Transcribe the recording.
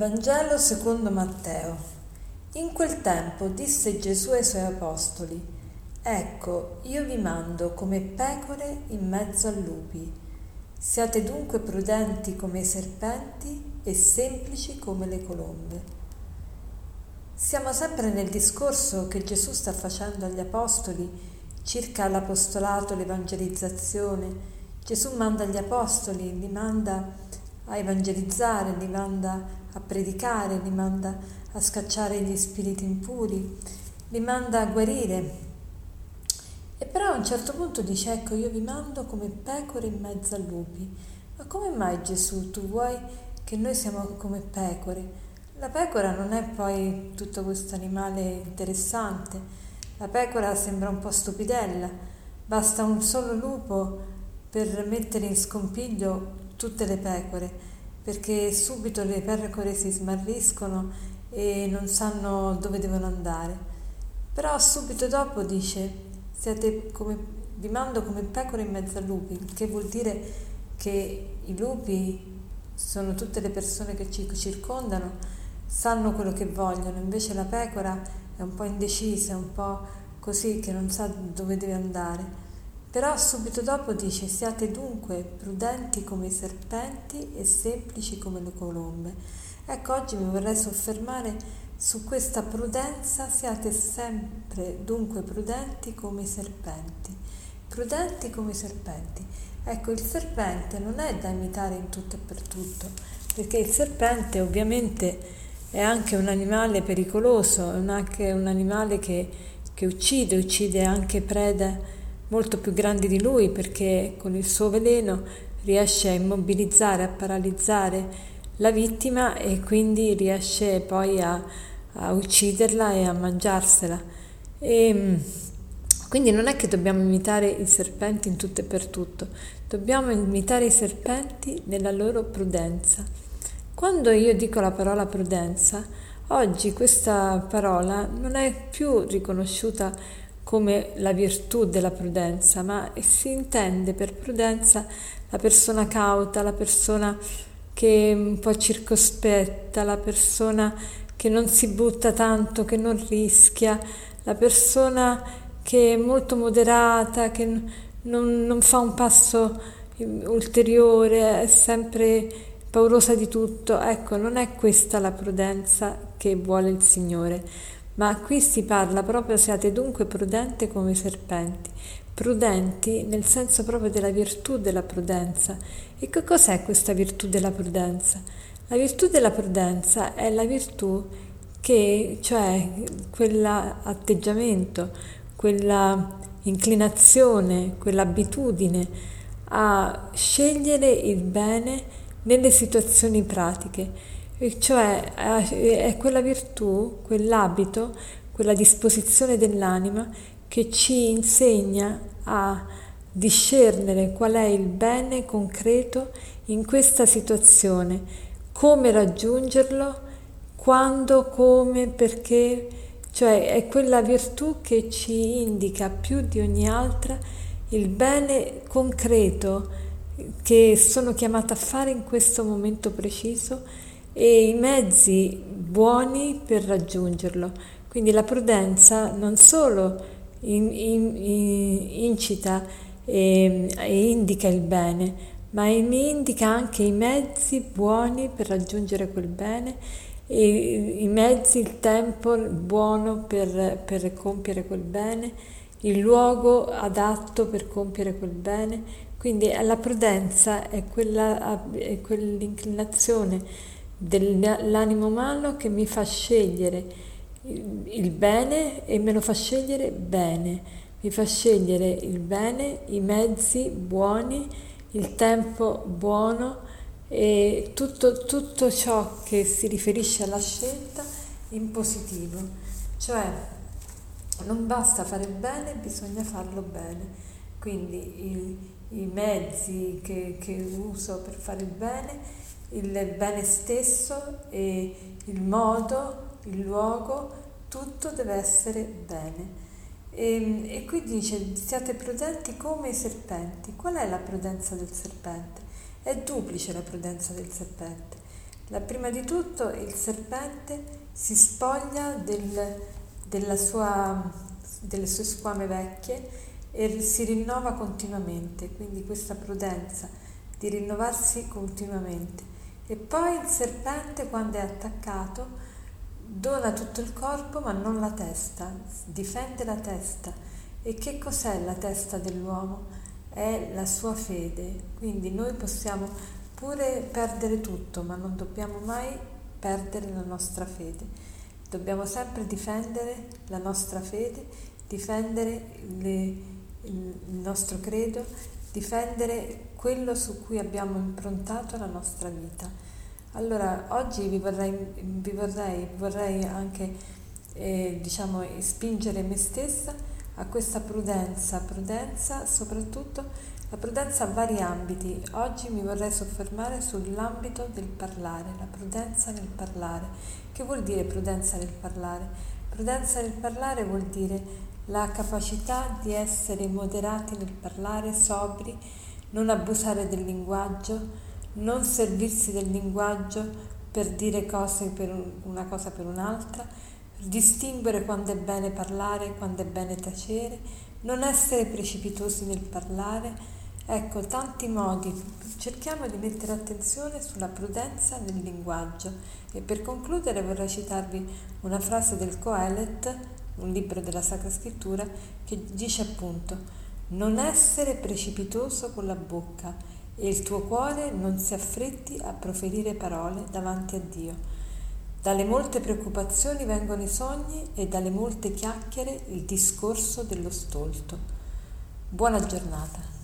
Vangelo secondo Matteo. In quel tempo disse Gesù ai suoi apostoli, Ecco, io vi mando come pecore in mezzo a lupi. Siate dunque prudenti come i serpenti e semplici come le colombe. Siamo sempre nel discorso che Gesù sta facendo agli apostoli circa l'apostolato, l'evangelizzazione. Gesù manda gli apostoli, li manda a evangelizzare, li manda a predicare, li manda a scacciare gli spiriti impuri, li manda a guarire. E però a un certo punto dice, ecco, io vi mando come pecore in mezzo a lupi. Ma come mai Gesù, tu vuoi che noi siamo come pecore? La pecora non è poi tutto questo animale interessante. La pecora sembra un po' stupidella. Basta un solo lupo per mettere in scompiglio tutte le pecore perché subito le pecore si smarriscono e non sanno dove devono andare. Però subito dopo dice, siete come, vi mando come pecore in mezzo a lupi, che vuol dire che i lupi sono tutte le persone che ci circondano, sanno quello che vogliono, invece la pecora è un po' indecisa, un po' così che non sa dove deve andare. Però subito dopo dice siate dunque prudenti come i serpenti e semplici come le colombe. Ecco, oggi mi vorrei soffermare su questa prudenza, siate sempre dunque prudenti come i serpenti. Prudenti come i serpenti. Ecco, il serpente non è da imitare in tutto e per tutto, perché il serpente ovviamente è anche un animale pericoloso, è anche un animale che, che uccide, uccide anche prede molto più grandi di lui perché con il suo veleno riesce a immobilizzare, a paralizzare la vittima e quindi riesce poi a, a ucciderla e a mangiarsela. E, mm, quindi non è che dobbiamo imitare i serpenti in tutto e per tutto, dobbiamo imitare i serpenti nella loro prudenza. Quando io dico la parola prudenza, oggi questa parola non è più riconosciuta come la virtù della prudenza, ma si intende per prudenza la persona cauta, la persona che è un po' circospetta, la persona che non si butta tanto, che non rischia, la persona che è molto moderata, che non, non fa un passo ulteriore, è sempre paurosa di tutto. Ecco, non è questa la prudenza che vuole il Signore ma qui si parla proprio siate dunque prudenti come serpenti, prudenti nel senso proprio della virtù della prudenza. E che cos'è questa virtù della prudenza? La virtù della prudenza è la virtù che, cioè quell'atteggiamento, quella inclinazione, quell'abitudine a scegliere il bene nelle situazioni pratiche cioè è quella virtù, quell'abito, quella disposizione dell'anima che ci insegna a discernere qual è il bene concreto in questa situazione, come raggiungerlo, quando, come, perché, cioè è quella virtù che ci indica più di ogni altra il bene concreto che sono chiamata a fare in questo momento preciso e i mezzi buoni per raggiungerlo. Quindi la prudenza non solo in, in, in, incita e, e indica il bene, ma mi indica anche i mezzi buoni per raggiungere quel bene, i, mezzi, il tempo buono per, per, compiere quel bene, il luogo adatto per compiere quel bene. Quindi la prudenza è, quella, è quell'inclinazione dell'animo umano che mi fa scegliere il bene e me lo fa scegliere bene, mi fa scegliere il bene, i mezzi buoni, il tempo buono e tutto, tutto ciò che si riferisce alla scelta in positivo. Cioè non basta fare bene, bisogna farlo bene. Quindi i, i mezzi che, che uso per fare il bene il bene stesso e il modo, il luogo, tutto deve essere bene. E, e, qui dice siate prudenti come i serpenti. Qual è la prudenza del serpente? È duplice la prudenza del serpente. La, prima di tutto il serpente si spoglia del, sua, delle sue squame vecchie e si rinnova continuamente, quindi questa prudenza di rinnovarsi continuamente. E poi il serpente quando è attaccato dona tutto il corpo ma non la testa, difende la testa. E che cos'è la testa dell'uomo? È la sua fede, quindi noi possiamo pure perdere tutto, ma non dobbiamo mai perdere la nostra fede. Dobbiamo sempre difendere la nostra fede, difendere le, il nostro credo, difendere quello su cui abbiamo improntato la nostra vita. Allora, oggi vi vorrei, vi vorrei, vorrei anche eh, diciamo, spingere me stessa a questa prudenza, prudenza soprattutto la prudenza ha vari ambiti. Oggi mi vorrei soffermare sull'ambito del parlare, la prudenza nel parlare. Che vuol dire prudenza nel parlare? Prudenza nel parlare vuol dire la capacità di essere moderati nel parlare, sobri, non abusare del linguaggio, non servirsi del linguaggio per dire cose per una cosa per un'altra, distinguere quando è bene parlare, quando è bene tacere, non essere precipitosi nel parlare. Ecco, tanti modi. Cerchiamo di mettere attenzione sulla prudenza nel linguaggio e per concludere vorrei citarvi una frase del Coelet, un libro della Sacra Scrittura, che dice appunto non essere precipitoso con la bocca e il tuo cuore non si affretti a proferire parole davanti a Dio. Dalle molte preoccupazioni vengono i sogni e dalle molte chiacchiere il discorso dello stolto. Buona giornata.